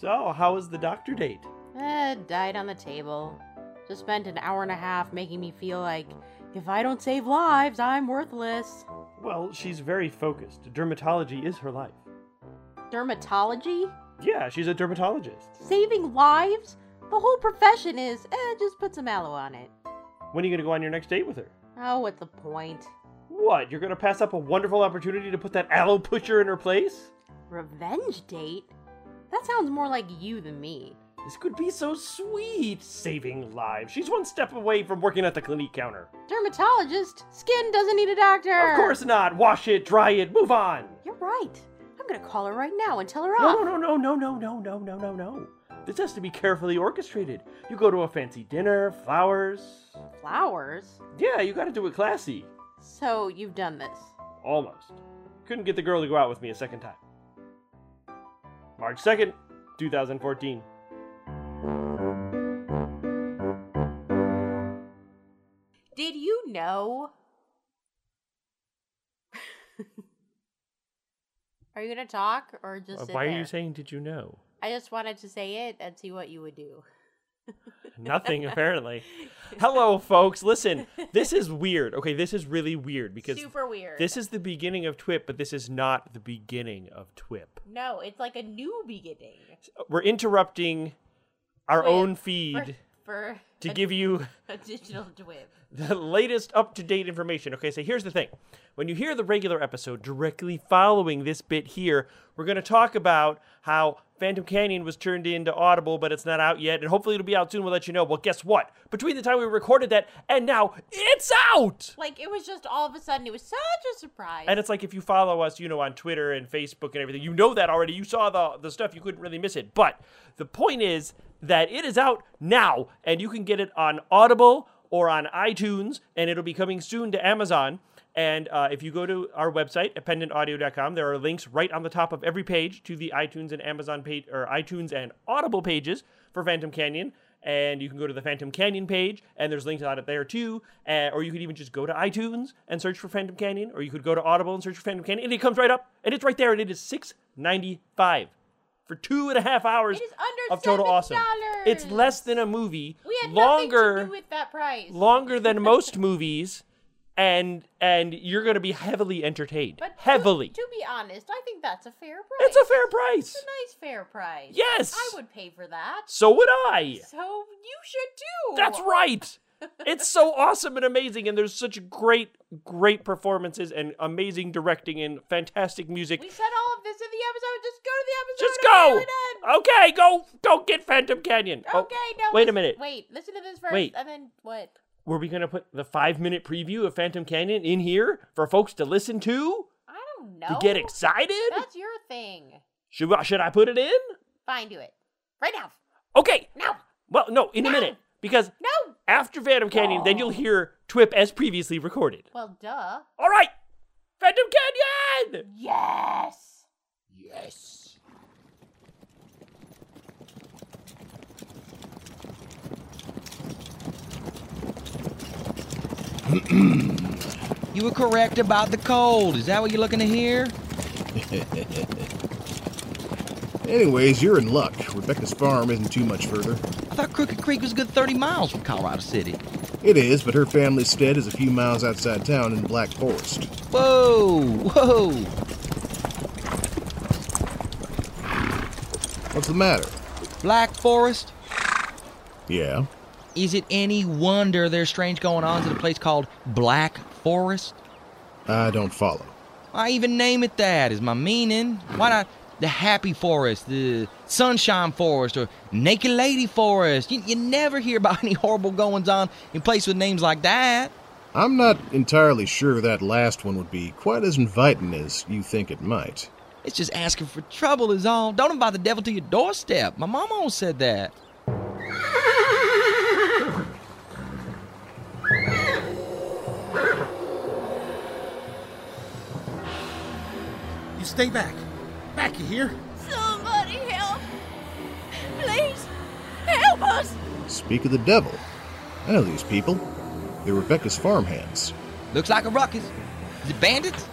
So, how was the doctor date? Eh, died on the table. Just spent an hour and a half making me feel like if I don't save lives, I'm worthless. Well, she's very focused. Dermatology is her life. Dermatology? Yeah, she's a dermatologist. Saving lives? The whole profession is, eh, just put some aloe on it. When are you going to go on your next date with her? Oh, what's the point? What? You're going to pass up a wonderful opportunity to put that aloe pusher in her place? Revenge date? That sounds more like you than me. This could be so sweet, saving lives. She's one step away from working at the clinique counter. Dermatologist? Skin doesn't need a doctor. Of course not. Wash it, dry it, move on. You're right. I'm gonna call her right now and tell her off. No, no, no, no, no, no, no, no, no, no. This has to be carefully orchestrated. You go to a fancy dinner, flowers. Flowers? Yeah, you gotta do it classy. So you've done this. Almost. Couldn't get the girl to go out with me a second time. March 2nd, 2014. Did you know? are you gonna talk or just? Uh, Why are there? you saying, did you know? I just wanted to say it and see what you would do. Nothing, apparently. Hello, folks. Listen, this is weird. Okay, this is really weird because Super weird. this is the beginning of TWIP, but this is not the beginning of TWIP. no, it's like a new beginning We're interrupting our TWIP own feed for to a, give you a digital TWIP. The latest up to date information. Okay, so here's the thing. When you hear the regular episode directly following this bit here, we're going to talk about how Phantom Canyon was turned into Audible, but it's not out yet, and hopefully it'll be out soon. We'll let you know. Well, guess what? Between the time we recorded that and now, it's out! Like it was just all of a sudden, it was such a surprise. And it's like if you follow us, you know, on Twitter and Facebook and everything, you know that already. You saw the the stuff, you couldn't really miss it. But the point is that it is out now, and you can get it on Audible or on iTunes, and it'll be coming soon to Amazon. And uh, if you go to our website, appendantaudio.com, there are links right on the top of every page to the iTunes and Amazon page, or iTunes and Audible pages for Phantom Canyon. And you can go to the Phantom Canyon page, and there's links on it there too. Uh, or you could even just go to iTunes and search for Phantom Canyon, or you could go to Audible and search for Phantom Canyon, and it comes right up, and it's right there, and it is six ninety five for two and a half hours It is under of total awesome. $7. It's less than a movie, we had longer to with that price. longer than most movies, and and you're going to be heavily entertained. but to- heavily. To, be honest, I think that's a fair price. it's a fair price. It's a nice fair price. Yes. I would pay for that. So would I. So you should too. That's right. It's so awesome and amazing, and there's such great, great performances and amazing directing and fantastic music. We said all of this in the episode. Just go to the episode. Just go. Okay, go, go get Phantom Canyon. Oh, Okay, no. wait a minute. Wait, listen to this first, Wait. and then what? Were we gonna put the five minute preview of Phantom Canyon in here for folks to listen to I don't know. to get excited? That's your thing. Should I- should I put it in? Fine, do it right now. Okay. Now. Well, no, in a minute because no. after Phantom Canyon, then you'll hear TWIP as previously recorded. Well, duh. All right, Phantom Canyon. Yes. Yes. You were correct about the cold. Is that what you're looking to hear? Anyways, you're in luck. Rebecca's farm isn't too much further. I thought Crooked Creek was a good 30 miles from Colorado City. It is, but her family's stead is a few miles outside town in Black Forest. Whoa, whoa. What's the matter? Black Forest? Yeah. Is it any wonder there's strange going ons at a place called Black Forest? I don't follow. I even name it that is my meaning. Why not the Happy Forest, the Sunshine Forest, or Naked Lady Forest? You, you never hear about any horrible goings on in places with names like that. I'm not entirely sure that last one would be quite as inviting as you think it might. It's just asking for trouble, is all. Don't invite the devil to your doorstep. My mom always said that. You stay back. Back, you hear? Somebody help! Please help us! Speak of the devil. I know these people. They're Rebecca's farmhands. Looks like a ruckus. Is it bandits?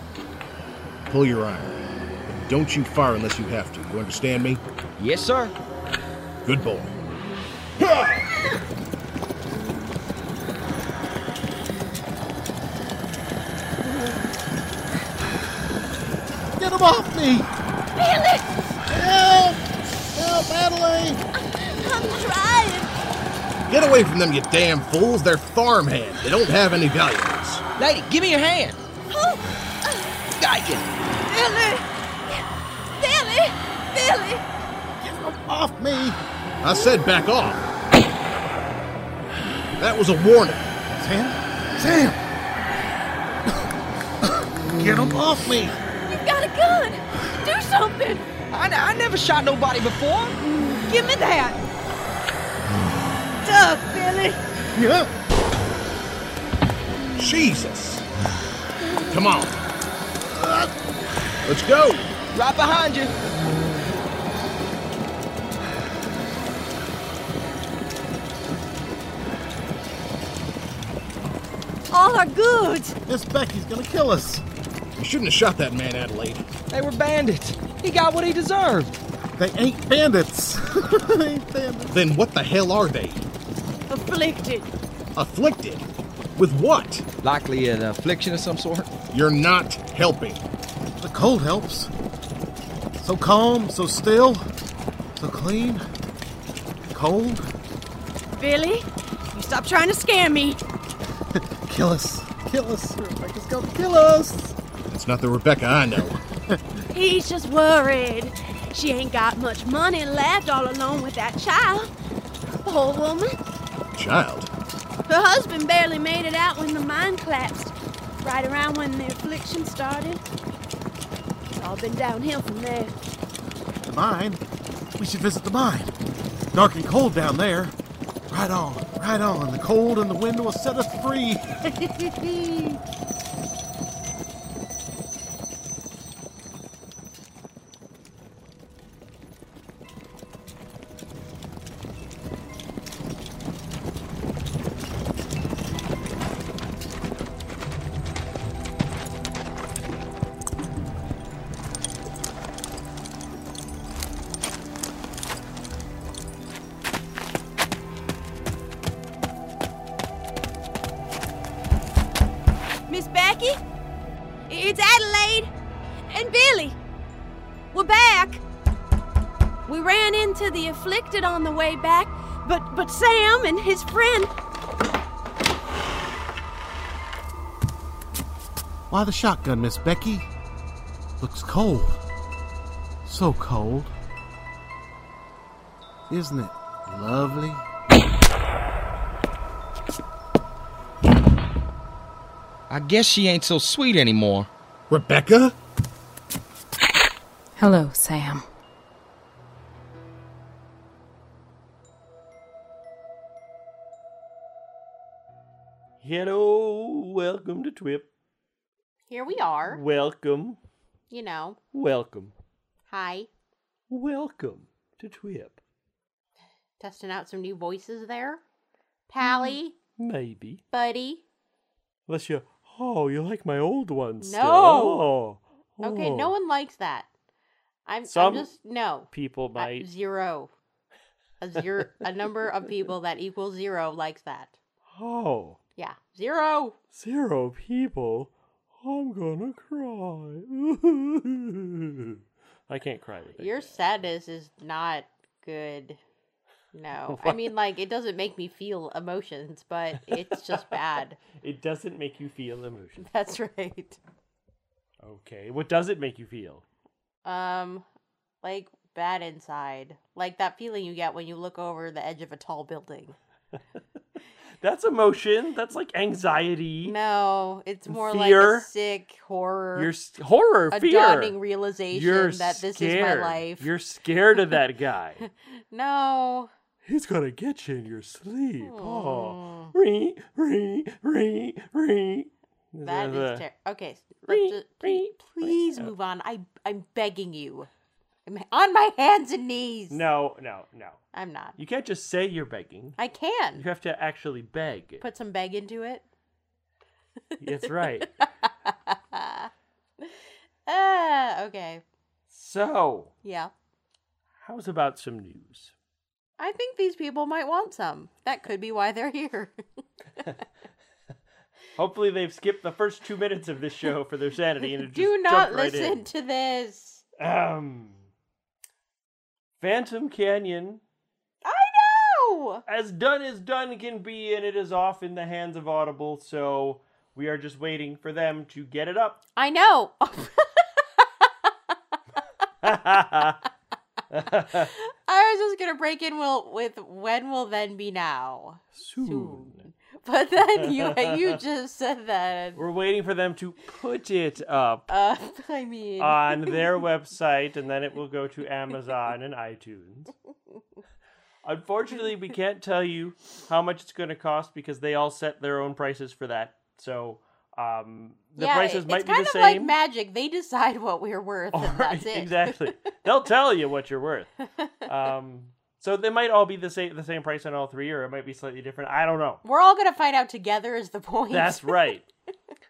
Pull your iron. But don't you fire unless you have to. You understand me? Yes, sir. Good boy. Get him off me! Billy! Help! Help, Adelaide! I'm trying. Get away from them, you damn fools. They're farmhands. They don't have any valuables. Lady, give me your hand. Oh, Got you. Billy! Billy! Billy! Get him off me! I said back off. That was a warning. Sam? Sam! Get him off me! You've got a gun! Do something! I, I never shot nobody before. Give me that! Tough, Billy! Yeah. Jesus. Come on. Let's go. Right behind you. All our goods! Miss Becky's gonna kill us. You shouldn't have shot that man, Adelaide. They were bandits. He got what he deserved. They ain't bandits. they ain't bandits. Then what the hell are they? Afflicted! Afflicted? With what? Likely an affliction of some sort. You're not helping. The cold helps. So calm, so still, so clean. Cold. Billy, you stop trying to scare me! Kill us. Kill us. Rebecca's gonna kill us. That's not the Rebecca I know. He's just worried. She ain't got much money left all alone with that child. Poor woman. Child. Her husband barely made it out when the mine collapsed. Right around when the affliction started. It's all been downhill from there. The mine. We should visit the mine. Dark and cold down there. Right on, right on. The cold and the wind will set us free. Why the shotgun, Miss Becky? Looks cold. So cold. Isn't it lovely? I guess she ain't so sweet anymore. Rebecca? Hello, Sam. Hello, welcome to TWIP. Here we are. Welcome, You know, welcome, hi. welcome to TWIP. Testing out some new voices there. Pally, hmm, Maybe. buddy. Unless you, oh, you like my old ones. still. No. Oh. Okay, no Oh. one likes that. I'm, I'm just no. People might. zero. A zero. a number of people that equals zero likes that. Oh, Yeah, zero. zero people. I'm gonna cry. I can't cry with it. Your sadness is not good. No, I mean like it doesn't make me feel emotions, but it's just bad. It doesn't make you feel emotions. That's right. Okay, what does it make you feel? Um, like bad inside, like that feeling you get when you look over the edge of a tall building. That's emotion. That's like anxiety. No, it's more Fear. like a sick horror, You're s- horror, a fear. dawning realization You're that this scared. is my life. You're scared of that guy. No, He's gonna get you in your sleep. Oh, ree, ree, ree, ree. that the- uh, terrible. Okay, s- Ree, just, ree, please ree. Uh, move on. I I'm begging you. On my hands and knees. No, no, no. I'm not. You can't just say you're begging. I can You have to actually beg. put some beg into it. That's right. Ah, okay. So, Yeah. how's about some news? I think these people might want some. That could be why they're here. Hopefully, they've skipped the first two minutes of this show for their sanity and Do not right listen in. to this. Um, Phantom Canyon, I know. as done as done can be, and it is off in the hands of Audible. So we are just waiting for them to get it up. I know. I was just gonna break in will with when will then be now Soon. but then you you just said that. We're waiting for them to put it up Uh, I mean, on their website, and then it will go to Amazon and iTunes. Unfortunately, we can't tell you how much it's going to cost because they all set their own prices for that. So um, the yeah, prices might it's be kind the of same. like magic. They decide what we're worth, and that's it. exactly. They'll tell you what you're worth. Um, so they might all be the same the same price on all three, or it might be slightly different. I don't know. We're all gonna find out together. Is the point? That's right.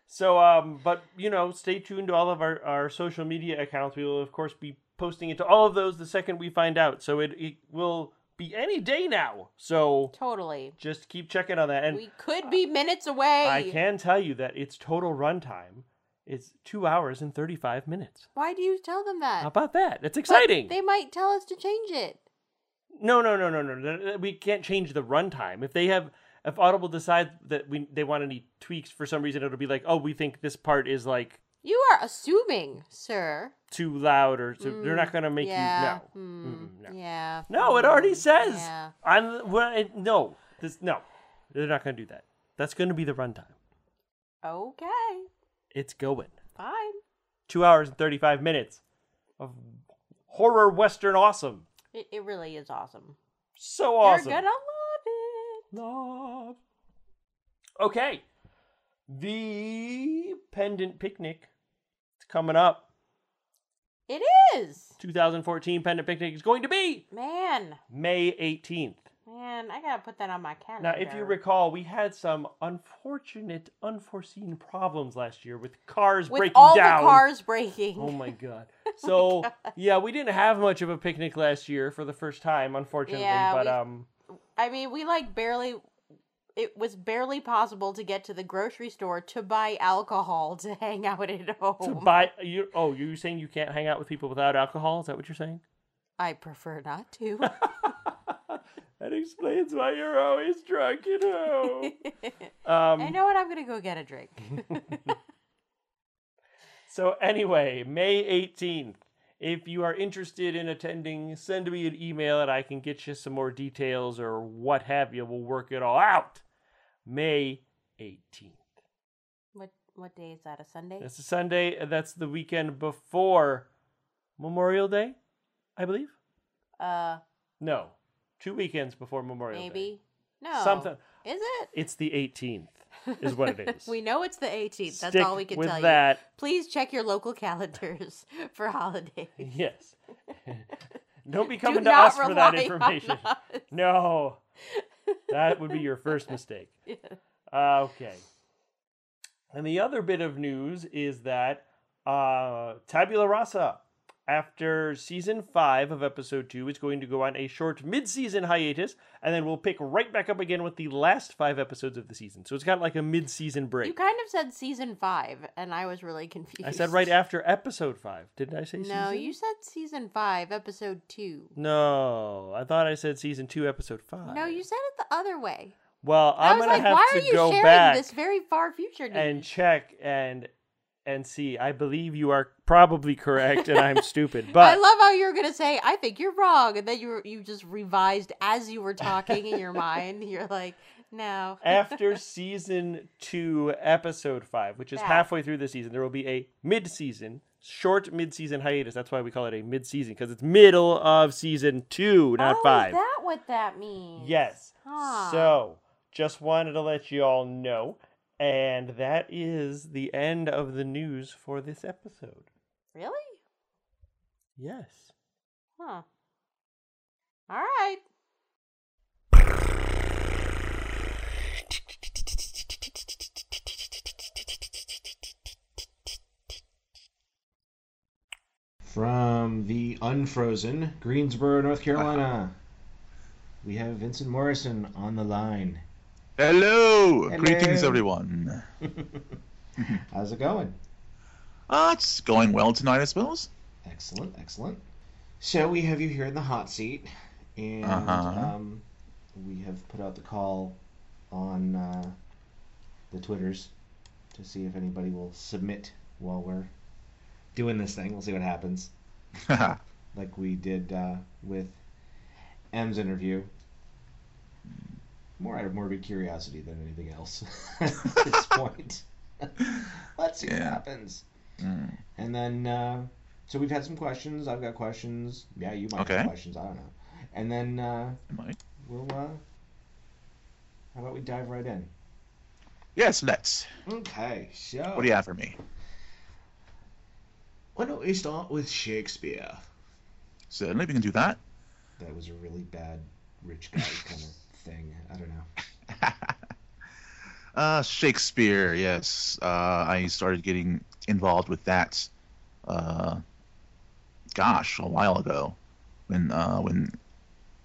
So, um, but you know, stay tuned to all of our, our social media accounts. We will, of course, be posting it to all of those the second we find out. So it, it will be any day now. So totally. just keep checking on that. And We could be minutes away. I can tell you that its total runtime is two hours and 35 minutes. Why do you tell them that? How about that? It's But exciting. They might tell us to change it. No, no, no, no, no. We can't change the runtime. If they have, if Audible decides that we they want any tweaks for some reason, it'll be like, oh, we think this part is like You are assuming, sir. too loud or too, they're not going to make yeah. you no. Mm-mm, no. Yeah. No, it already Hmm, says. Yeah. On well, it, no, this no, they're not going to do that. That's going to be the runtime. Okay. It's going Fine. two hours and thirty five minutes of horror western awesome. It, it really is awesome. So awesome. You're gonna love it. Love. Okay. The pendant picnic. It's coming up. It is. 2014 pendant picnic is going to be Man. May 18th. Man, I gotta put that on my calendar. Now, if you recall, we had some unfortunate, unforeseen problems last year with cars with breaking all down. the cars breaking. Oh my god. So, yeah, we didn't have much of a picnic last year for the first time, unfortunately, Yeah, but we- um I mean, we like barely. It was barely possible to get to the grocery store to buy alcohol to hang out at home. to buy you oh, you're saying you can't hang out with people without alcohol? Is that what you're saying? I prefer not to. That explains why you're always drunk at home. um I know what I'm gonna go get a drink. So anyway, May 18th. If you are interested in attending, send me an email and I can get you some more details or what have you. We'll work it all out. May 18th. what what day is that? A Sunday? That's a Sunday. That's the weekend before Memorial Day, I believe. Uh, No, two weekends before Memorial Day. maybe. No. Something. Is it? It's the 18th, is what it is. we know it's the 18th. That's all we can with tell that. you. Please check your local calendars for holidays. Yes. Don't be Do coming to us for that information. No. That would be your first mistake. Uh, okay. And the other bit of news is that uh, Tabula Rasa, after season five of episode two, is going to go on a short mid season hiatus, and then we'll pick right back up again with the last five episodes of the season. So it's got like a mid season break. You kind of said season five, and I was really confused. I said right after episode five. Didn't I say season? No, you said season five, episode two. No, I thought I said season two, episode five. No, you said it the other way. Well, I I'm was gonna like, have why to are you go sharing back this very far future and check and and see. I believe you are probably correct, and I'm stupid. But I love how you're gonna say, "I think you're wrong," and then you you just revised as you were talking in your mind. You're like, "No." after season two, episode five, which is Yeah. halfway through the season, there will be a mid-season, short mid-season hiatus. That's why we call it a mid-season because it's middle of season two, not oh, five. Is that what that means? Yes. Huh. So, just wanted to let you all know. And that is the end of the news for this episode. Really? Yes. Huh. All right. From the unfrozen Greensboro, North Carolina. we have Vincent Morrison on the line. Hello! Hello. Greetings, everyone. How's it going? Uh, it's going well tonight, I suppose. Excellent, excellent. So we have you here in the hot seat, and Uh-huh. um, we have put out the call on uh, the Twitters to see if anybody will submit while we're doing this thing. We'll see what happens, like we did uh, with M's interview. More out of morbid curiosity than anything else at this point. Let's see what happens. Mm. And then, uh, so we've had some questions. I've got questions. Yeah, you might Okay. have questions. I don't know. And then uh, I? we'll. Uh, how about we dive right in? Yes, let's. Okay. So. What do you have for me? Why don't we start with Shakespeare? Certainly, we can do that. That was a really bad rich guy kind of thing. I don't know. Uh, Shakespeare, yes. Uh, I started getting involved with that, uh, gosh, a while ago, when uh, when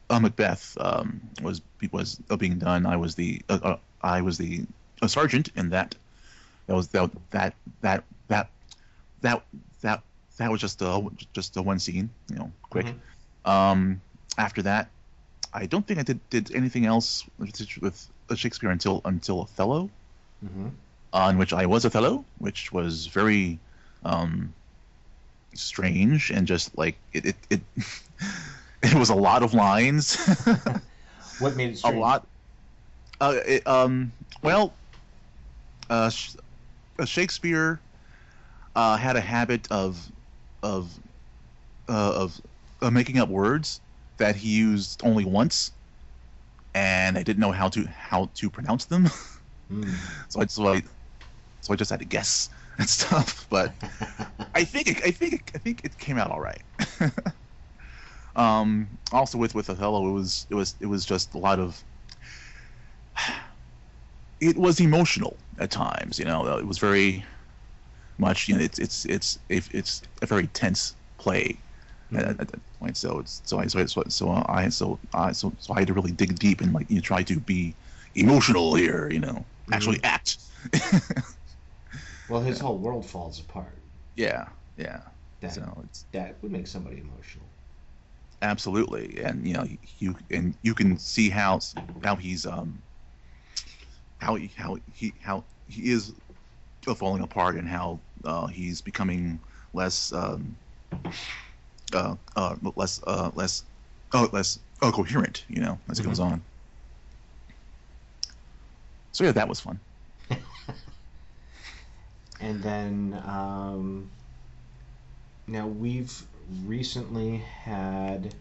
uh, Macbeth um, was was uh, being done. I was the uh, uh, I was the a sergeant in that. That was that that that that that that that was just a just a one scene, you know, quick. Um, after that, I don't think I did did anything else with, with Shakespeare until until Othello, Mm-hmm. on which I was Othello, which was very um, strange and just like it it it, it was a lot of lines, What made it strange? a lot. Uh, it, um, well, uh, Sh- uh, Shakespeare uh, had a habit of of uh, of uh, making up words that he used only once, and I didn't know how to how to pronounce them. Mm. so I so I so I just had to guess and stuff. But I think it, I think it, I think it came out all right. um, also with with Othello, it was it was it was just a lot of. It was emotional at times, you know. It was very much, you know. It's it's it's it's, it's a very tense play at, at that point. So it's so I so so, so I so I so so I had to really dig deep and like you know, try to be emotional here, you know, actually act. Well, his whole world falls apart. yeah, yeah. That So it's that would make somebody emotional. absolutely, and you know, you and you can see how how he's um how he how he how he is falling apart and how uh, he's becoming less um uh, uh less uh less uh, less uh, coherent, you know, as it goes on. So yeah, that was fun. And then um, now we've recently had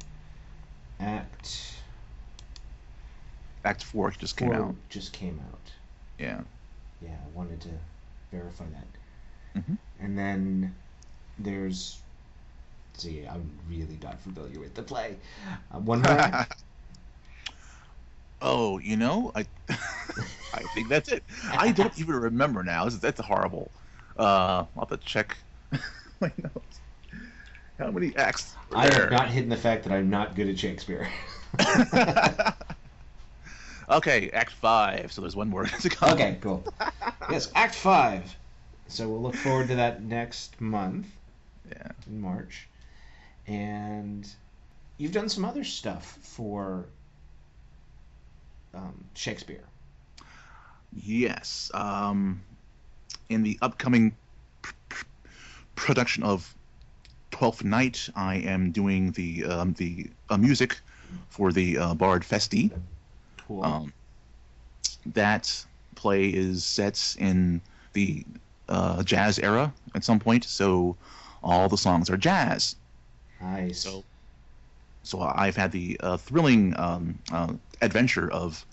Act Act four just came out. just came out. Yeah. Yeah, I wanted to verify that. Mhm. And then there's see, I'm really not familiar with the play. Uh, one more. Oh, you know, I I think that's it. I don't even remember now. Is- That's horrible. Uh, I'll have to check my notes. How many acts I have not hidden the fact that I'm not good at Shakespeare. okay, Act Five. So there's one more to come. okay, cool. Yes, Act Five. So we'll look forward to that next month Yeah. in March. And you've done some other stuff for um, Shakespeare. Yes. Um, in the upcoming pr- pr- production of Twelfth Night, I am doing the um, the uh, music for the uh, Bard Festi. Cool. Um, that play is set in the uh, jazz era at some point, so all the songs are jazz. Nice. So, so I've had the uh, thrilling um, uh, adventure of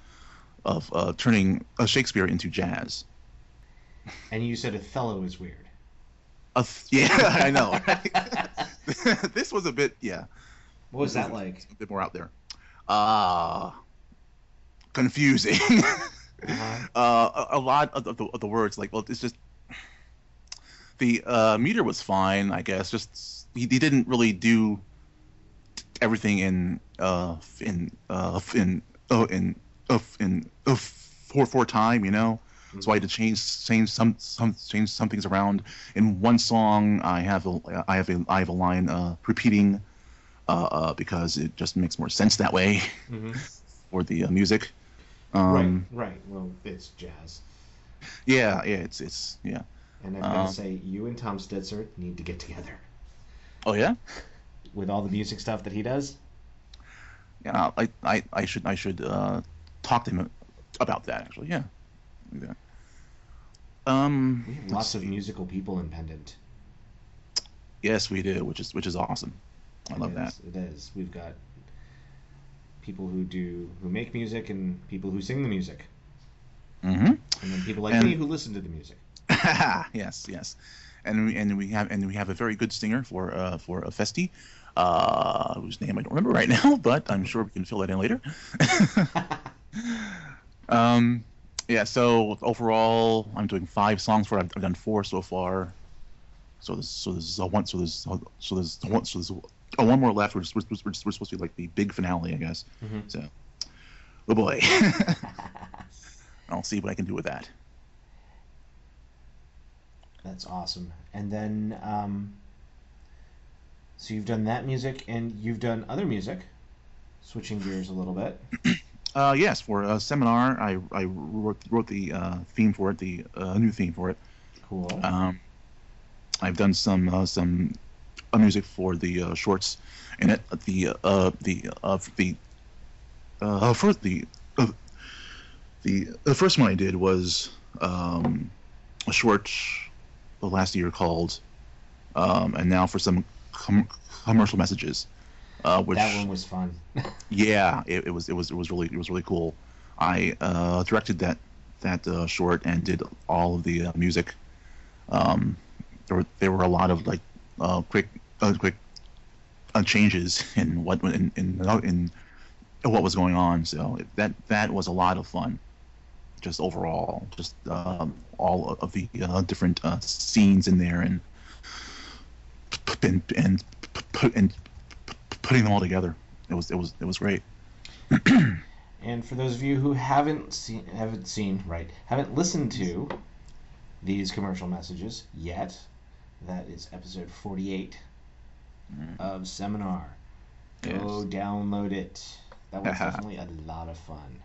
of uh, turning uh, Shakespeare into jazz. and you said Othello is weird. Uh, th- yeah, I know. right? this was a bit, yeah, What was that like? a bit more out there. Uh confusing. Uh-huh. uh, a, a lot of the, of the words, like, well, it's just the uh, meter was fine, I guess. Just he, he didn't really do everything in uh in uh in uh in uh in uh four four time, you know. So I had to change change some some change some things around. In one song, I have a I have a I have a line uh, repeating uh, uh, because it just makes more sense that way for the uh, music. Um, right, right. Well, it's jazz. Yeah, yeah, it's it's yeah. And I've got Uh, to say, you and Tom Stitzer need to get together. Oh yeah, With all the music stuff that he does, yeah. I I, I should I should uh, talk to him about that actually. Yeah. That. Um. we have lots of see. musical people in Pendant. Yes, we do, which is which is awesome. I It love that. is, It is. We've got people who do who make music and people who sing the music, Mm-hmm. and then people like And- me who listen to the music. yes, yes, and we and we have and we have a very good singer for uh, for a festi, uh, whose name I don't remember right now, but I'm sure we can fill that in later. um, yeah. So overall, I'm doing five songs for. I've, I've done four so far. So there's so there's a one so there's so there's one so there's a one more left. We're, just, we're, we're, we're supposed to be like the big finale, I guess. Mhm. So, oh boy, I'll see what I can do with that. That's awesome. And then, um, so you've done that music, and you've done other music. Switching gears a little bit. Uh, yes, for a seminar, I, I wrote, wrote the uh, theme for it, the uh, new theme for it. Cool. Um, I've done some uh, some uh, music for the uh, shorts in it. The uh, the the uh, first the uh, the the first one I did was um, a short last year called um, and now for some com- commercial messages. Uh, which that one was fun. yeah, it, it was it was it was really it was really cool. I uh, directed that that uh, short and did all of the uh, music. Um, there were there were a lot of like uh, quick uh, quick uh, changes in what in in, in what was going on. So that that was a lot of fun. Just overall, just um, all of the uh, different uh, scenes in there and and and and putting them all together. It was it was it was great. And for those of you who haven't seen, haven't seen, right, haven't listened to these commercial messages yet, that is episode 48 of Seminar. Go download it. That was definitely a lot of fun.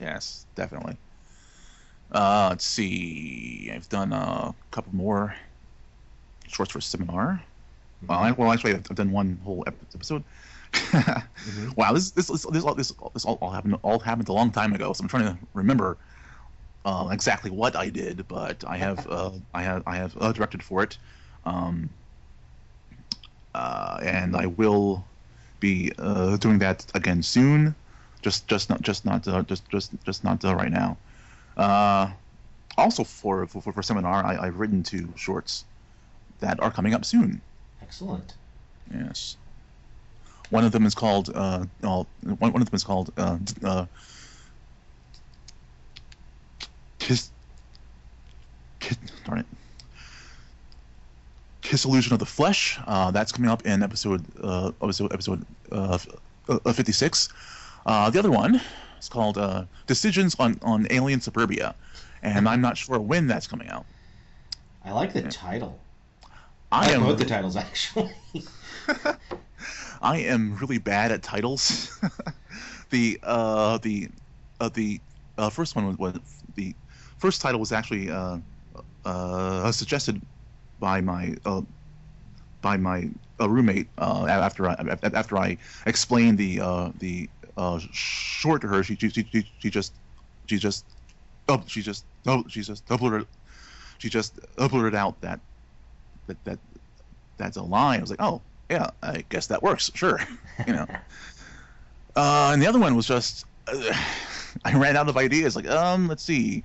Yes, definitely. Uh, let's see. I've done a couple more shorts for seminar. Well, I, well, actually, I've I've done one whole ep- episode. Wow, this this this this all, this, this all, all happened all happened a long time ago. So I'm trying to remember uh, exactly what I did, but I have uh, I have I have uh, directed for it, um, uh, and I will be uh, doing that again soon. Just just not just not uh, just just just not uh, right now. Uh, also for for, for seminar, I, I've written two shorts that are coming up soon. Excellent. Yes. One of them is called uh, uh one, one of them is called uh, uh Kiss, Kiss darn it. Kiss Illusion of the Flesh. Uh, that's coming up in episode uh episode episode uh, uh 56. Uh, the other one is called uh, Decisions on on Alien Suburbia, and I'm not sure when that's coming out. I like the title. I I am both the titles, actually. I am really bad at titles. the uh, the uh, the uh, first one was, was the first title was actually uh, uh, suggested by my uh, by my uh, roommate uh, after I after I explained the uh, the uh, short to her. She she, she, she just she just oh she just oh she just blurted she just blurted out that that that that's a lie. I was like, oh yeah, I guess that works. Sure, you know. uh, and the other one was just uh, I ran out of ideas. Like, um, let's see,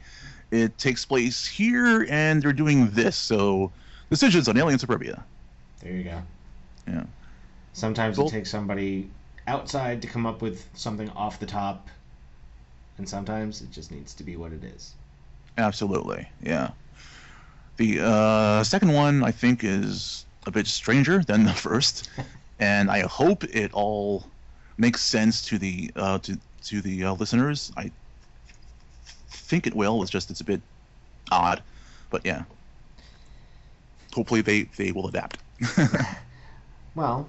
it takes place here, and they're doing this. So, decisions on Alien Suburbia. there you go. Yeah. Sometimes Cool. it takes somebody outside to come up with something off the top, and sometimes it just needs to be what it is. Absolutely, yeah. The uh, second one I think is a bit stranger than the first, and I hope it all makes sense to the uh, to to the uh, listeners. I think it will. It's just it's a bit odd, but yeah. Hopefully they they will adapt. Well,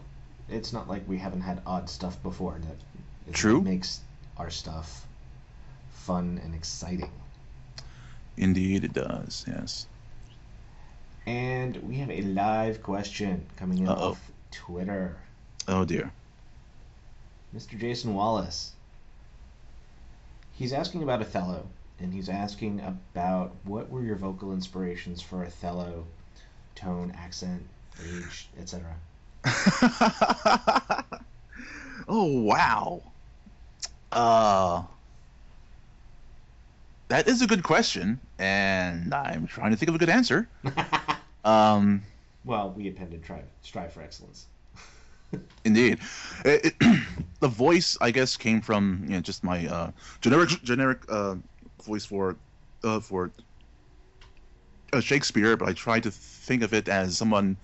it's not like we haven't had odd stuff before that True. makes our stuff fun and exciting. Indeed, it does. Yes. And we have a live question coming in Uh-oh. off Twitter. Oh dear. Mr. Jason Wallace. He's asking about Othello, and he's asking about what were your vocal inspirations for Othello, tone, accent, age, etc. oh wow. Uh that is a good question, and I'm trying to think of a good answer. um, Well, we at Penn try strive for excellence. indeed, It- it- the voice I guess came from you know just my uh, generic generic uh, voice for uh, for uh, Shakespeare, but I tried to think of it as someone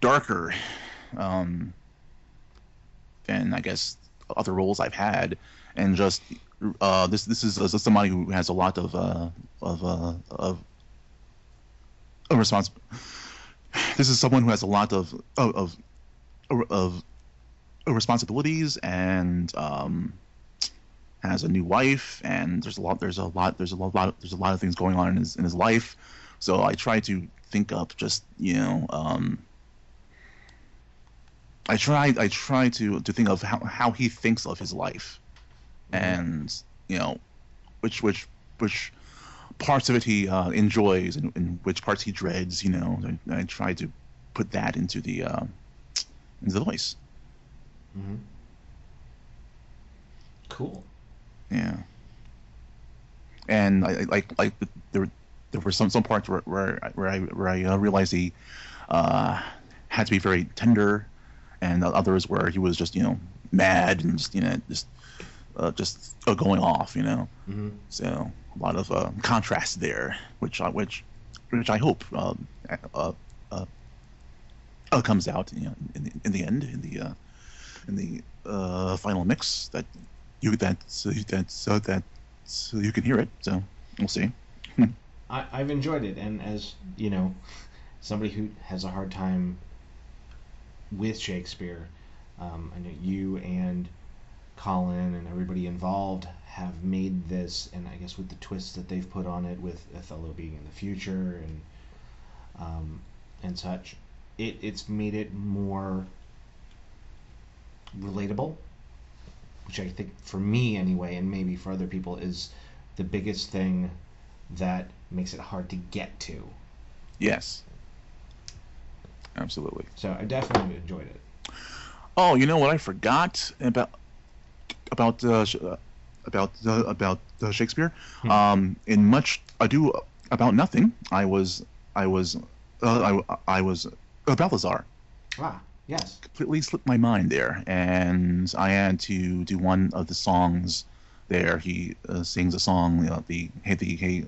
darker um, than I guess other roles I've had, and just uh, this this is uh, somebody who has a lot of uh, of uh, of a response. This is someone who has a lot of of of, of responsibilities and um, has a new wife, and there's a lot there's a lot there's a lot there's a lot of things going on in his in his life. So I try to think up just you know. Um, I try I try to, to think of how, how he thinks of his life, and you know, which which which parts of it he uh, enjoys and, and which parts he dreads. You know, and I try to put that into the uh, into the voice. Mm-hmm. Cool. Yeah. And I, I like like there there were some some parts where where I- where I where I uh, realized he uh, had to be very tender, and others where he was just you know mad and just you know just uh, just uh, going off you know. Mm-hmm. So a lot of uh, contrast there, which I which which I hope um, uh, uh, uh, comes out you know, in the in the end in the uh, in the uh, final mix that you that so that so that so you can hear it. So we'll see. I, I've enjoyed it, and as you know, somebody who has a hard time with Shakespeare, um, I know you and Colin and everybody involved have made this, and I guess with the twists that they've put on it, with Othello being in the future and um, and such, it, it's made it more relatable, which I think for me anyway, and maybe for other people, is the biggest thing that makes it hard to get to. Yes. Absolutely. So I definitely enjoyed it. Oh, you know what I forgot about about uh, about uh, about uh, Shakespeare. Hmm. Um, in much ado about nothing, I was I was uh, I I was uh, Balthazar. Ah, yes. completely slipped my mind there, and I had to do one of the songs there. He uh, sings a song, uh, the hey the hey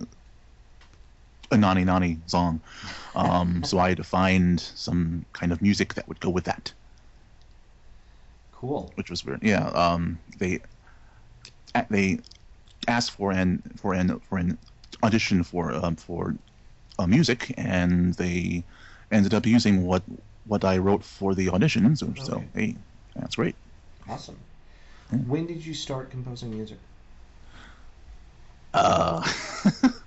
a nani nani song. Um, so I had to find some kind of music that would go with that, Cool. which was weird. Yeah, um, they they asked for an for an for an audition for um, for uh, music, and they ended up using what what I wrote for the audition. So, so hey, that's great. Awesome. Hmm. When did you start composing music? Uh,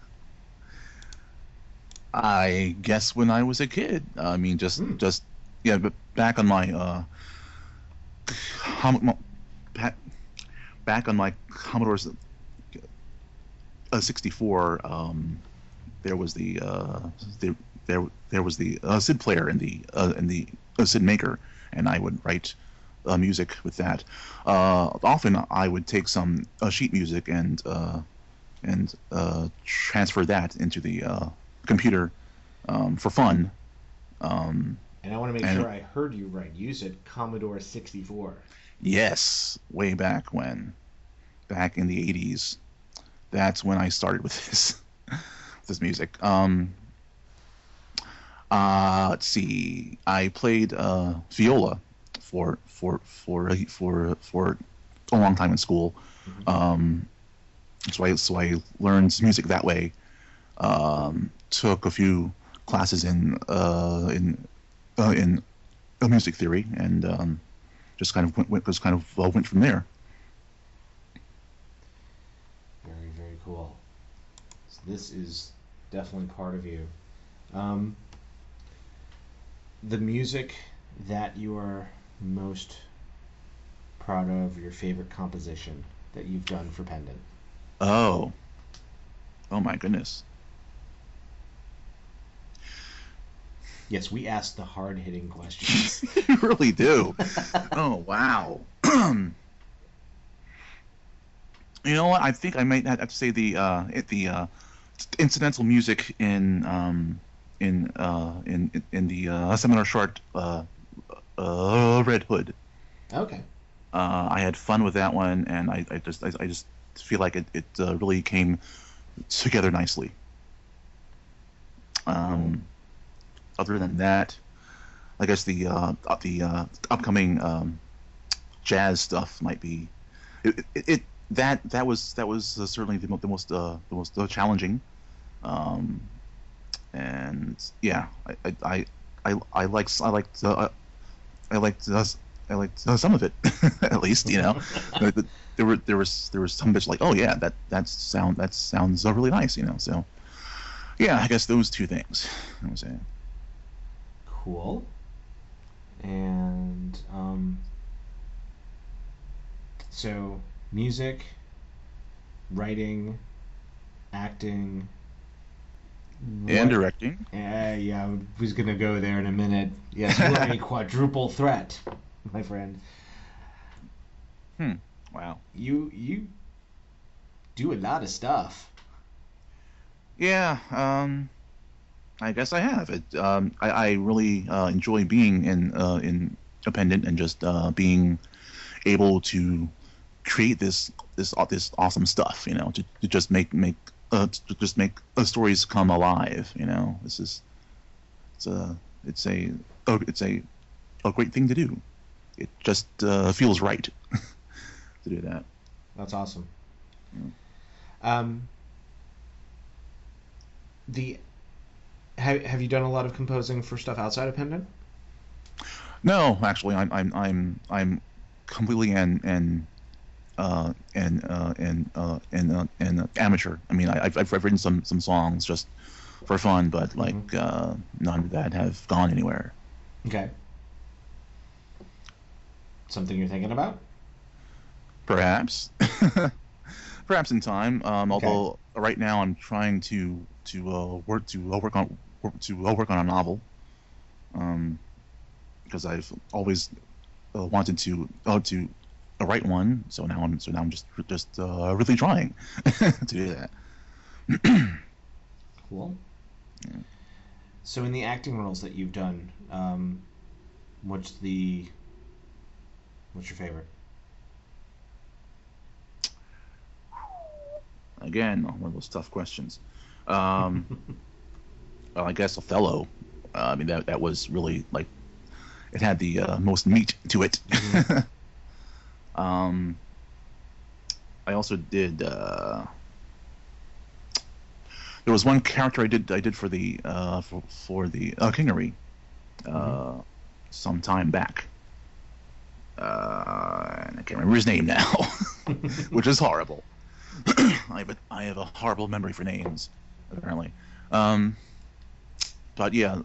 I guess when I was a kid. I mean, just Hmm. just yeah, but back on my uh, com- back, on my Commodore's uh, 64. Um, there was the uh, there there there was the uh, Sid player and the uh, in the uh, Sid maker, and I would write uh, music with that. Uh, often I would take some uh, sheet music and uh, and uh, transfer that into the uh, computer um, for fun. Um, And I want to make And- sure I heard you right. You said Commodore 64. yes, way back when, back in the '80s, that's when I started with this this music. Um, uh, let's see, I played uh, viola for for for for for a long time in school. Um, so I so I learned music that way. Um, took a few classes in uh, in uh, in uh, music theory and um, just kind of went, went just kind of went from there. Very, very cool. So this is definitely part of you. Um, the music that you are most proud of, your favorite composition that you've done for Pendant. Oh. Oh my goodness. Yes, we asked the hard hitting questions. you really do. oh wow. you know what? I think I might have to say the uh, the uh, incidental music in um, in uh, in in the uh, seminar short uh, uh, Red Hood. okay. Uh, I had fun with that one, and I, I just I, I just feel like it it uh, really came together nicely. Um, other than that, I guess the uh, the uh, upcoming um, jazz stuff might be it, it, it that that was that was uh, certainly the, the most uh, the most uh, challenging. Um, and yeah, I I I, I, like I like uh, I liked uh, I liked uh, some of it at least you know there, were there was there was some bits like oh yeah that that sound that sounds uh, really nice you know so yeah I guess those two things I would say Cool. And um, so music, writing, acting. and directing Uh, yeah, I was gonna go there in a minute. Yes, you are a quadruple threat, my friend. Hmm. Wow You you do a lot of stuff. Yeah, um, I guess I have. It. Um, I, I really uh, enjoy being in uh, in Appendant and just uh, being able to create this this aw- this awesome stuff. You know, to, to just make make uh, to just make uh, stories come alive. You know, this is it's a it's a it's a a great thing to do. It just uh, feels right to do that. That's awesome. Um, the have have you done a lot of composing for stuff outside of Pendant? No, actually, I'm I'm I'm I'm completely an an uh, and uh, and uh, and uh, and uh, amateur. I mean, I, I've I've written some some songs just for fun, but like uh, none of that have gone anywhere. Okay. Something you're thinking about? Perhaps, perhaps in time. Um, Okay. although right now I'm trying to to uh, work to uh, work on to uh, work on a novel. Um, because I've always uh, wanted to uh, to write one. So now I'm so now I'm just just uh, really trying to do that. Cool. So in the acting roles that you've done, um, what's the what's your favorite? Again, one of those tough questions. Um, well, I guess Othello. Uh, I mean that that was really like it had the uh, most meat to it. um, I also did. Uh, there was one character I did I did for the uh, for, for the uh, Kingery uh, some time back. Uh, and I can't remember his name now, which is horrible. I have a, I have a horrible memory for names, apparently. Um, but yeah,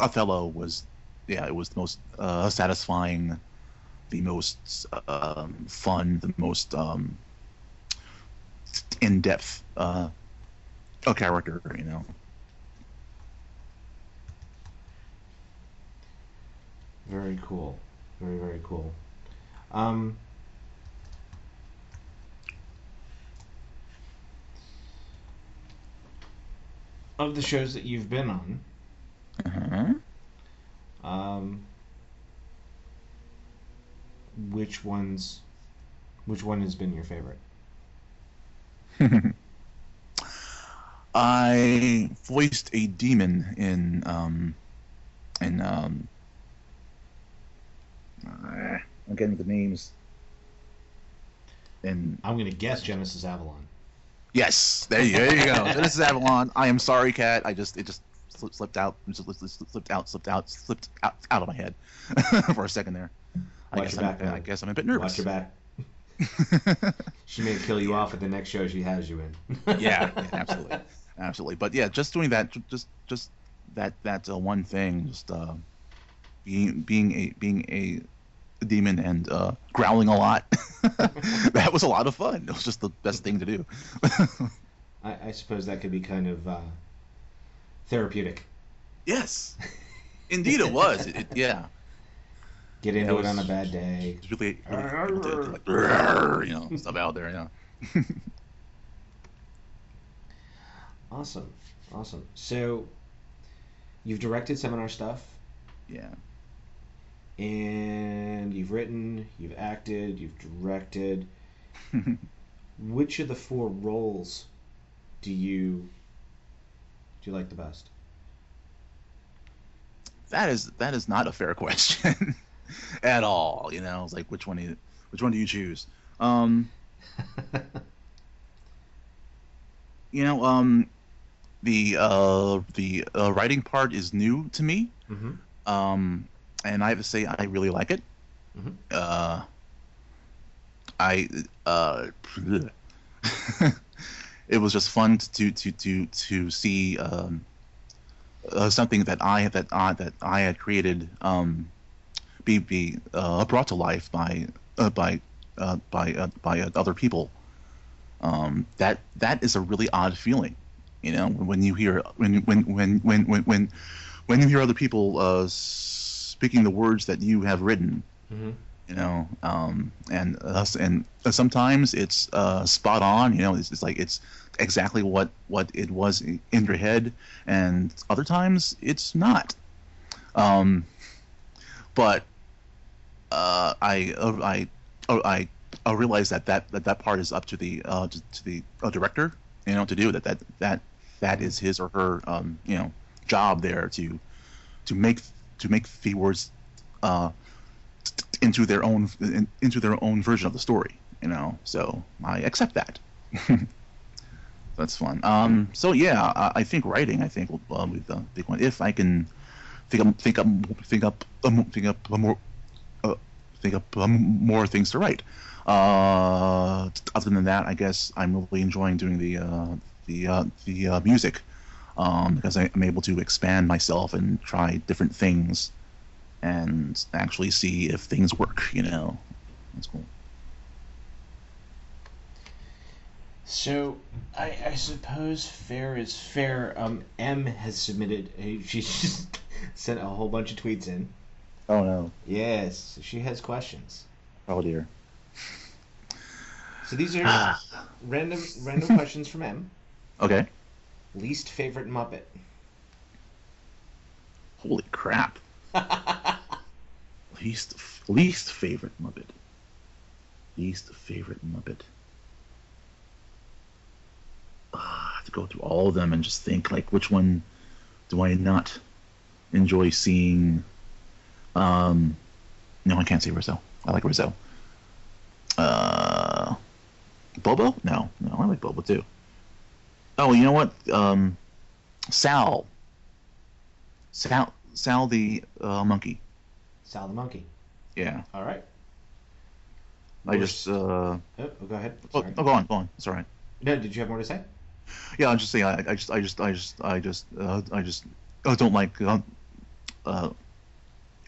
Othello was, yeah, it was the most uh, satisfying, the most um, fun, the most um, in-depth uh, a character, you know. Very cool. Very very cool. Um, of the shows that you've been on, Uh-huh. um, which ones, which one has been your favorite? I voiced a demon in um, in um, I'm getting the names. And I'm gonna guess Genesis Avalon. Yes, there you, there you go. Genesis Avalon. I am sorry, cat. I just it just slipped, slipped out, slipped, out, slipped out, slipped out, out of my head for a second there. I Watch guess, your I'm, back. I guess I'm a bit nervous. Watch your back. She may kill you off at the next show she has you in. yeah, yeah, absolutely, absolutely. But yeah, just doing that, just just that that uh, one thing, just uh, being being a being a demon and uh, growling a lot. that was a lot of fun. It was just the best thing to do. I, I suppose that could be kind of uh, therapeutic. yes, indeed it was. It, it- yeah, Get into it it on a bad day. really, really to, like, you know stuff out there. Yeah. Awesome, awesome. So, you've directed seminar stuff, Yeah. And you've written, you've acted, you've directed. Which of the four roles do you do you like the best? that is that is not a fair question at all. You know, it's like which one do you, which one do you choose? Um, you know, um, the uh, the uh, writing part is new to me, mm-hmm. um, and I have to say I really like it. Mhm. Uh, I uh, it was just fun to to to to see um, uh, something that I that I that I had created um, be be uh, brought to life by uh, by uh, by uh, by uh, other people. Um, that that is a really odd feeling, you know, when you hear when when when when when when, when you hear other people uh, speaking the words that you have written. Mm-hmm. You know, um, and us and sometimes it's uh, spot on. You know, it's, it's like it's exactly what what it was in your head, and other times it's not. Um, but uh, I uh, I uh, I I realize that that, that that part is up to the uh, to, to the uh, director, you know, to do that that that that is his or her um, you know job there to to make to make the words uh, into their own in, into their own version of the story, you know. So I accept that. That's fun. Um, so yeah, I, I think writing. I think will uh, be the big one. If I can think up, think up, think up, um, think up more, uh, think up um, more things to write. Uh, other than that, I guess I'm really enjoying doing the uh, the uh, the uh, music um, because I, I'm able to expand myself and try different things and actually see if things work. You know, that's cool. So, I, I suppose fair is fair. Um, M has submitted. A, she just sent a whole bunch of tweets in. Oh no! Yes, she has questions. Oh dear. So these are random random questions from M. Okay. Least favorite Muppet. Holy crap. least least favorite Muppet. Least favorite Muppet. Ah, I have to go through all of them and just think like which one do I not enjoy seeing? Um, no, I can't say Rizzo. I like Rizzo. Uh, Bobo? No, no, I like Bobo too. Oh, you know what? Um, Sal. Sal, Sal the uh, monkey. Sal the monkey. Yeah, All right. I just. Uh, Oh, go ahead. oh, oh, go on, go on. It's all right. No, did you have more to say? Yeah, I'm just saying. I, I just, I just, I just, I just, uh, I just uh, don't like uh, uh,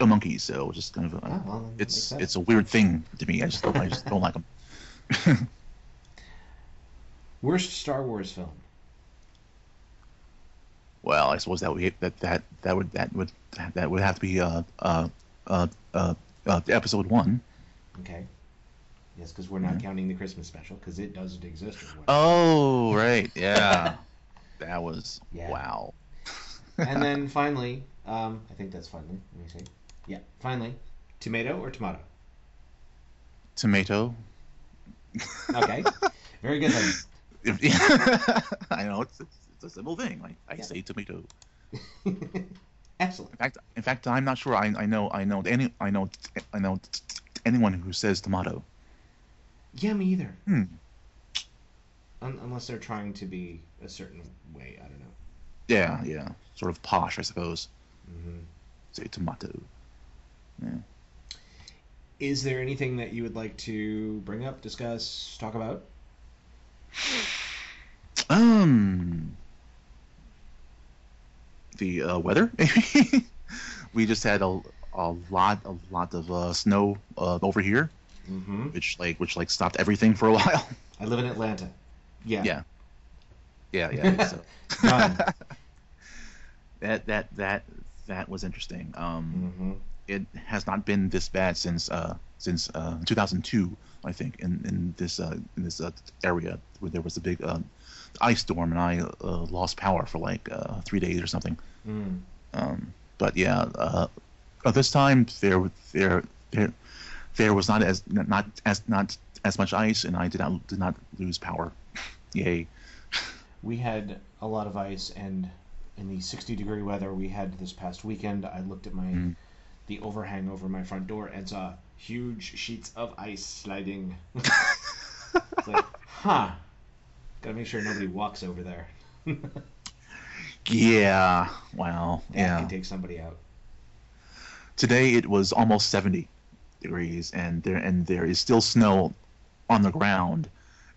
a monkey. So just kind of, uh, Oh, well, it's, it's a weird thing to me. I just, don't, I just don't like them. Worst Star Wars film. Well, I suppose that would that that that would that would that would have to be uh uh uh uh, uh episode one. Okay. Yes, because we're not counting the Christmas special because it doesn't exist. Oh right, yeah. that was Yeah. wow. and then finally, um, I think that's finally. Let me see. Yeah, finally, tomato or tomato. Tomato. Okay, very good. I know it's, it's a simple thing. Like I Yeah. say tomato. Excellent. In fact, in fact, I'm not sure. I, I know I know any I know I know anyone who says tomato. Yeah, me either. Hmm. Un- unless they're trying to be a certain way. I don't know. Yeah, yeah, sort of posh, I suppose. hmm Say tomato. Is there anything that you would like to bring up, discuss, talk about? Um, the uh, weather. Maybe we just had a a lot a lot of uh, snow uh, over here, Mm-hmm. which like which like stopped everything for a while. I live in Atlanta. Yeah. Yeah. Yeah, yeah. So. That that that that was interesting. Um, hmm it has not been this bad since uh since uh 2002 I think in in this uh in this uh, area where there was a big uh, ice storm and I uh, lost power for like uh, three days or something. Mm. Um, but yeah, uh, this time there there there there was not as not as not as much ice and I did not did not lose power. Yay. We had a lot of ice, and in the 60 degree weather we had this past weekend, I looked at my Mm. the overhang over my front door and saw huge sheets of ice sliding. it's like, huh. Gotta make sure nobody walks over there. Yeah. Wow. Yeah. can take somebody out. Today it was almost 70 degrees and there and there is still snow on the ground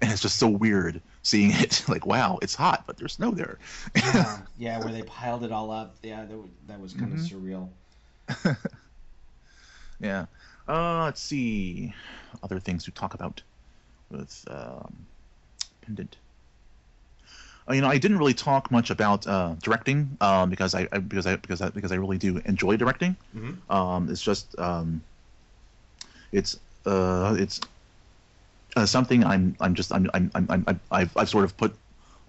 and it's just so weird seeing it like wow it's hot but there's snow there Yeah, yeah, where they piled it all up. Yeah, that, that was kind of surreal. yeah uh let's see other things to talk about with um pendant you know i didn't really talk much about uh directing um because i, I because i because i because i really do enjoy directing Mhm. um it's just um it's uh it's uh, something i'm i'm just i'm i'm i'm, I'm I've, I've sort of put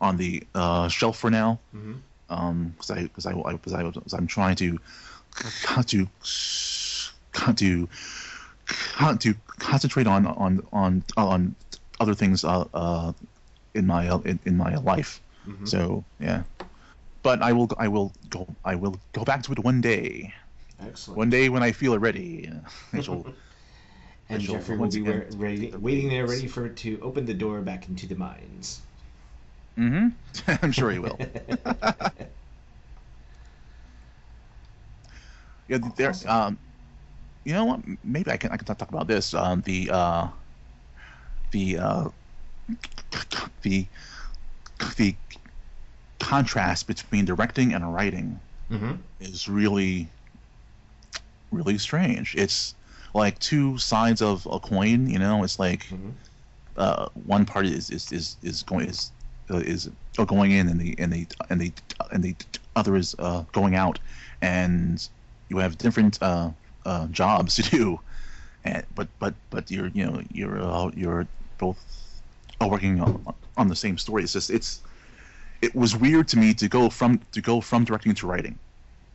on the uh shelf for now Mhm. um because i because i because i because i'm trying to to to to concentrate on on on on other things uh, uh in my uh, in, in my life Mhm. so yeah but i will i will go i will go back to it one day Excellent. one day when i feel it ready I shall- and I shall Jeffrey will be re- ready, waiting there, ready for to open the door back into the mines. hmm i'm sure he will yeah there Awesome. um you know what maybe i can i can talk about this um the uh the uh the the contrast between directing and writing Mm-hmm. is really really strange. It's like two sides of a coin you know? It's like Mhm. uh, one part is is is, is going is uh, is uh, going in and the and the and the and the other is uh, going out. And you have different uh, uh, jobs to do. And but but but you're you know you're uh, you're both working on, on the same story. It's just it's it was weird to me to go from to go from directing to writing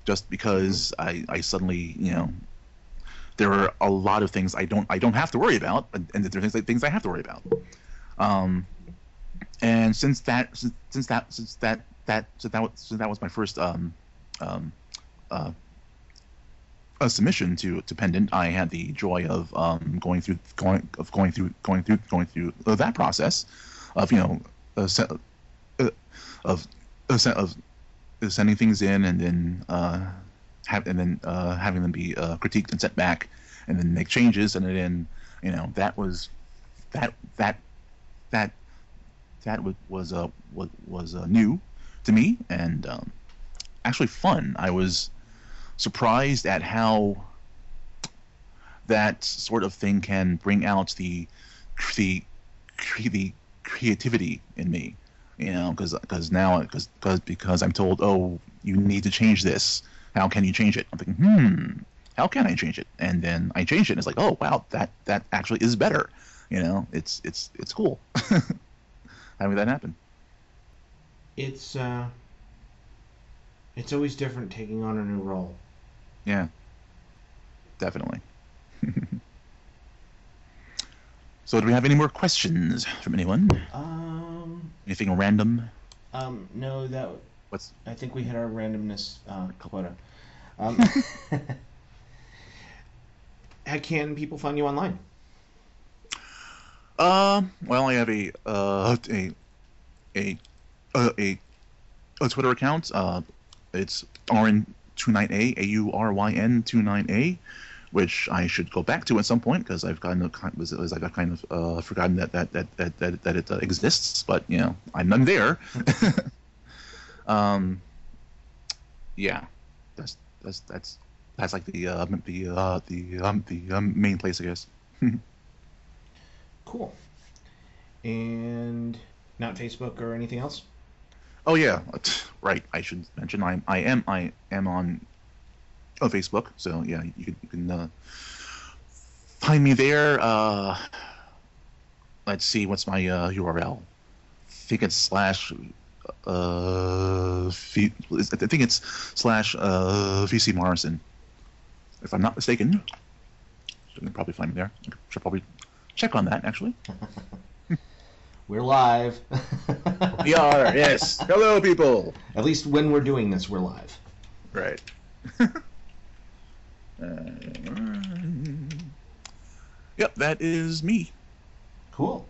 just because I, I suddenly you know there are a lot of things I don't I don't have to worry about and, there are things, like things I have to worry about. Um and since that since, since that since that that since that was, that was my first um um uh a submission to to pendant i had the joy of um going through going of going through going through going through uh, that process of you know uh, of of uh, sending things in and then uh have and then uh having them be uh, critiqued and sent back and then make changes and then you know that was that that that that was was uh, was, was uh, new to me and um, actually fun. I was surprised at how that sort of thing can bring out the the the creativity in me. You know, because because now because because because I'm told, oh, you need to change this. How can you change it? I'm thinking, hmm, how can I change it? And then I change it, and it's like, oh, wow, that that actually is better. You know, it's it's it's cool having that happen. It's uh, it's always different taking on a new role. Yeah, definitely. so, do we have any more questions from anyone? Um, Anything random? um, no, that What's I think we hit our randomness uh, quota. Um, how can people find you online? Um, well, I have a uh a a uh, a a Twitter account. Uh, it's Auryn29A A U R Y N 29A, which I should go back to at some point because I've kind of was was I've kind of uh, forgotten that that that that that, that it uh, exists. But you know, I'm I'm there. um, yeah, that's that's that's that's like the uh, the uh, the um, the um, main place, I guess. Cool. And not Facebook or anything else? Oh yeah, right. I should mention I I am I am on on Facebook, so yeah, you can you can uh, find me there. Uh, let's see, what's my uh, URL? I think it's slash uh, v, I think it's slash uh, VC Morrison, if I'm not mistaken. So you can probably find me there. I should probably check on that actually. We're live. We are, yes. Hello, people. At least when we're doing this, we're live. Right. yep, that is me. Cool.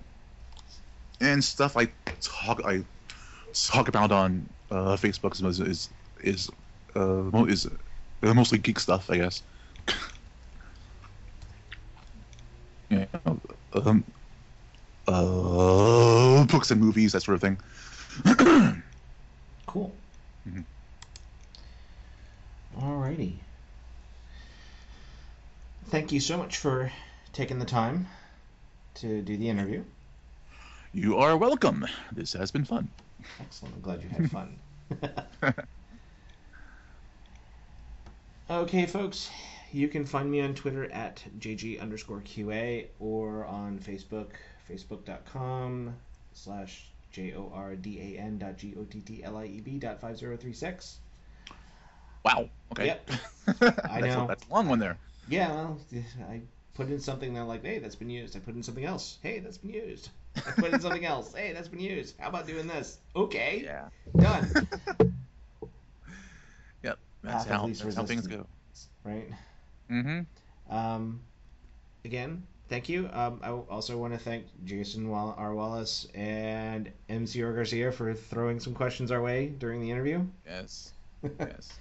And stuff I talk I talk about on uh, Facebook is is is uh, is uh, mostly geek stuff, I guess. yeah, um, uh, books and movies, that sort of thing. Cool. Mhm. Alrighty. Thank you so much for taking the time to do the interview. You are welcome. This has been fun. Excellent. I'm glad you had fun. okay, folks. You can find me on Twitter at JG underscore QA or on Facebook, facebook.com slash J O R D A N dot G O T T L I E B dot five zero three six. Wow. Okay. Yep. I know. A, that's a long one there. Yeah, well, I put in something that like, hey, that's been used. I put in something else. Hey, that's been used. I put in something else. Hey, that's been used. How about doing this? Okay. Yeah. Done. Yep. That's Path how, that's how things go. Right. Mm-hmm. Um, again, thank you. Um, I also want to thank Jason Wall- R. Wallace and MCR Garcia for throwing some questions our way during the interview. Yes. Yes.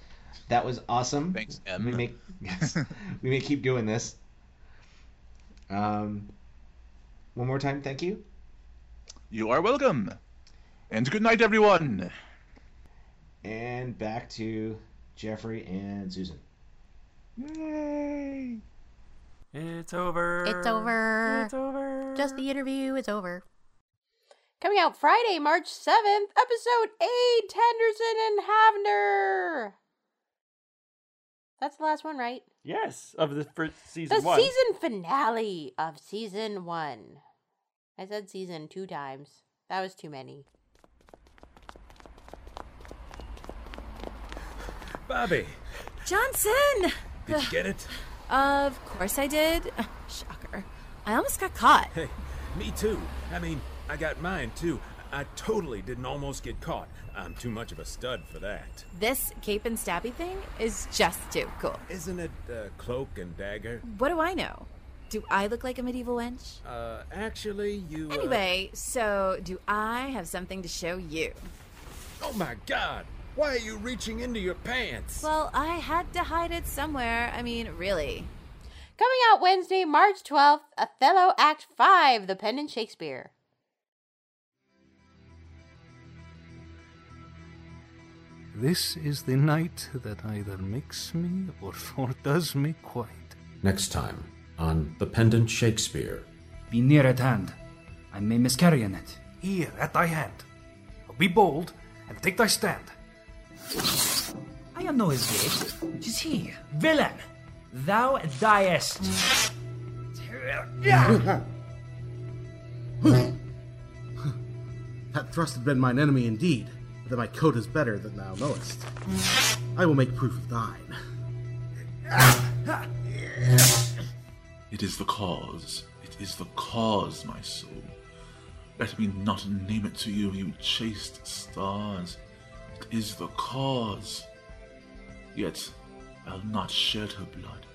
That was awesome. Thanks, We may, yes, we may keep doing this. Um, one more time, thank you. You are welcome. And good night, everyone. And back to Jeffrey and Susan. Yay. It's over. It's over. It's over. Just the interview is over. Coming out Friday, March 7th, episode 8 Henderson and Havner. That's the last one, right? yes of the first season The one. season finale of season one. I said season two times. That was too many. Bobby, Johnson! did you get it? Of course I did. Shocker. I almost got caught. Hey, me too. I mean, I got mine too. I totally didn't almost get caught. I'm too much of a stud for that. This cape and stabby thing is just too cool. Isn't it uh, cloak and dagger? What do I know? Do I look like a medieval wench? Uh, actually, you. uh, Anyway, so do I have something to show you? oh my God! Why are you reaching into your pants? Well, I had to hide it somewhere. I mean, really. Coming out Wednesday, March 12th, Othello Act 5, The Pendant Shakespeare. This is the night that either makes me or does me quite. Next time on The Pendant Shakespeare. Be near at hand. I may miscarry in it. Here at thy hand. Be bold and take thy stand. I am no escape. Tis he, villain. Thou diest. That thrust had been mine enemy indeed, but that my coat is better than thou knowest. I will make proof of thine. It is the cause. It is the cause, my soul. Let me not name it to you, you chaste stars. It is the cause. Yet, I'll not shed her blood,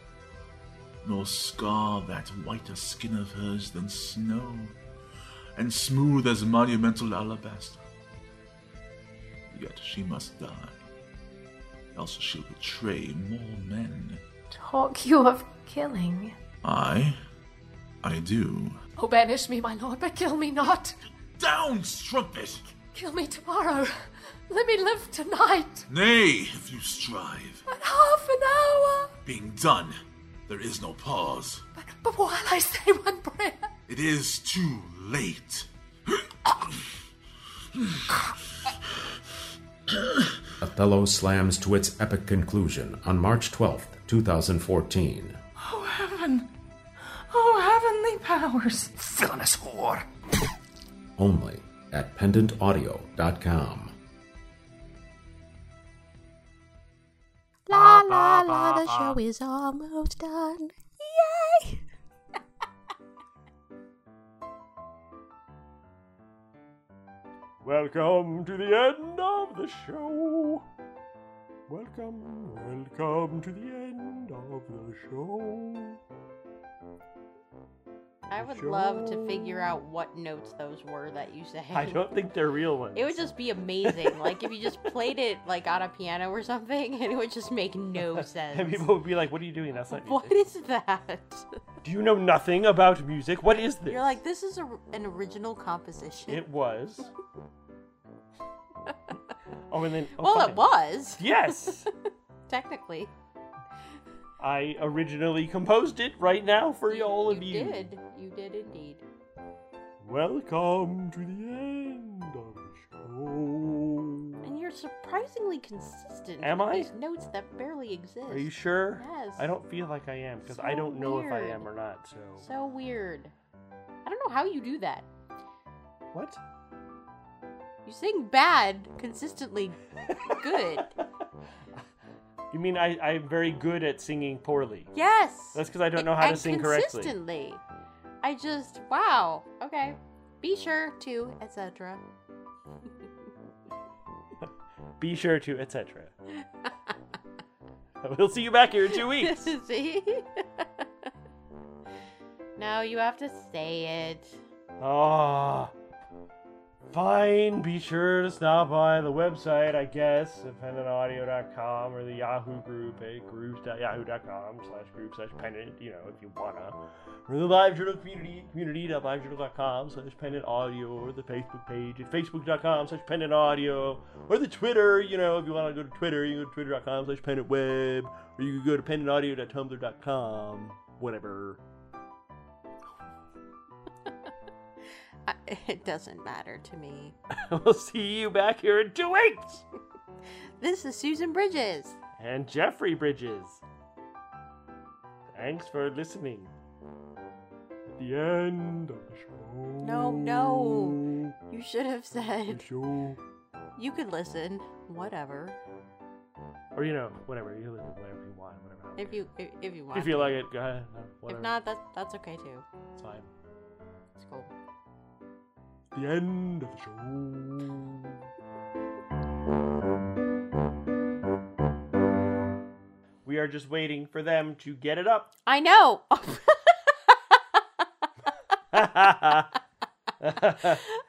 nor scar that whiter skin of hers than snow, and smooth as monumental alabaster. Yet she must die, else she'll betray more men. Talk you of killing. I, I do. Oh, banish me, my lord, but kill me not. Down, strumpet! Kill me tomorrow. Let me live tonight. Nay, if you strive. But half an hour. Being done, there is no pause. But but while I say one prayer. It is too late. Othello slams to its epic conclusion on March 12th, 2014. Oh, heaven. Oh, heavenly powers. Villainous whore. Only at pendantaudio.com. La la la, the show is almost done. Yay! Welcome to the end of the show. Welcome, welcome to the end of the show. I would love to figure out what notes those were that you said. I don't think they're real ones. It would just be amazing. like if you just played it like on a piano or something, and it would just make no sense. And people would be like, "What are you doing? That's not music." What is that? Do you know nothing about music? What is this? You're like, this is a, an original composition. It was. oh, and then. Oh, well, fine. it was. Yes. Technically. I originally composed it right now for all of you. You did. You did indeed. Welcome to the end of the show. And you're surprisingly consistent. Am I? These notes that barely exist. Are you sure? Yes. I don't feel like I am because I don't know if I am or not. So. So weird. I don't know how you do that. What? You sing bad consistently good. Mean I, I'm very good at singing poorly? Yes. That's because I don't know how to and sing correctly. Consistently. I just wow. Okay. Be sure to etc. Be sure to, etc. we'll see you back here in two weeks. See? no, you have to say it. Ah. Fine, be sure to stop by the website, I guess, pendantaudio.com or the Yahoo group eh, at groups.yahoo.com slash group slash pendant, you know, if you wanna. Or the live journal community, community.livejournal.com slash pendant audio, or the Facebook page at facebook.com slash pendant audio, or the Twitter, you know, if you wanna go to Twitter, you can go to twitter.com slash pendant web, or you can go to pendantaudio.tumblr.com, whatever. I, it doesn't matter to me. we'll see you back here in two weeks! This is Susan Bridges. and Jeffrey Bridges. Thanks for listening. At the end of the show. No, no. You should have said. Show. You could listen. Whatever. Or you know, whatever you listen, whatever you want, whatever. If you if, if you want. If you like it, go ahead. No. If not, that that's okay too. it's fine. It's cool. The end of the show. We are just waiting for them to get it up. I know.